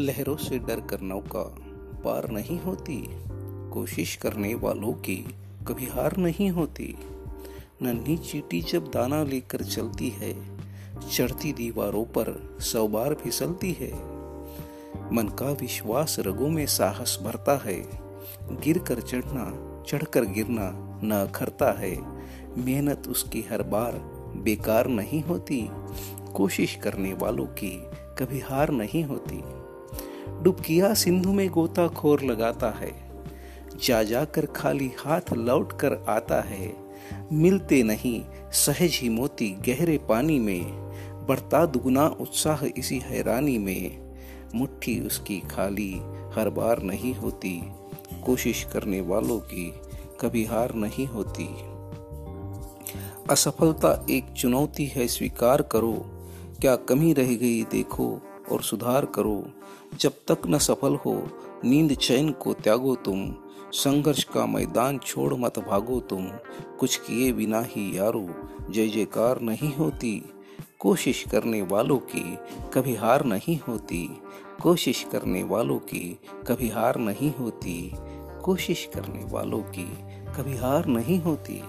लहरों से डर कर नौका पार नहीं होती। कोशिश करने वालों की कभी हार नहीं होती। नन्ही चीटी जब दाना लेकर चलती है, चढ़ती दीवारों पर सौ बार फिसलती है। मन का विश्वास रगों में साहस भरता है गिर कर चढ़ना, चढ़कर गिरना न खरता है। मेहनत उसकी हर बार बेकार नहीं होती। कोशिश करने वालों की कभी हार नहीं होती। डुबकिया सिंधु में गोताखोर लगाता है। जा जाकर खाली हाथ लौट कर आता है। मिलते नहीं, सहज ही मोती गहरे पानी में। बढ़ता दुगुना उत्साह इसी हैरानी में। मुट्ठी उसकी खाली, हर बार नहीं होती। कोशिश करने वालों की कभी हार नहीं होती। असफलता एक चुनौती है, स्वीकार करो। क्या कमी रह गई, देखो। और सुधार करो। जब तक न सफल हो, नींद चैन को त्यागो तुम। संघर्ष का मैदान छोड़ मत भागो तुम। कुछ किए बिना ही यारो, जय जयकार नहीं होती। कोशिश करने वालों की कभी हार नहीं होती। कोशिश करने वालों की कभी हार नहीं होती। कोशिश करने वालों की कभी हार नहीं होती।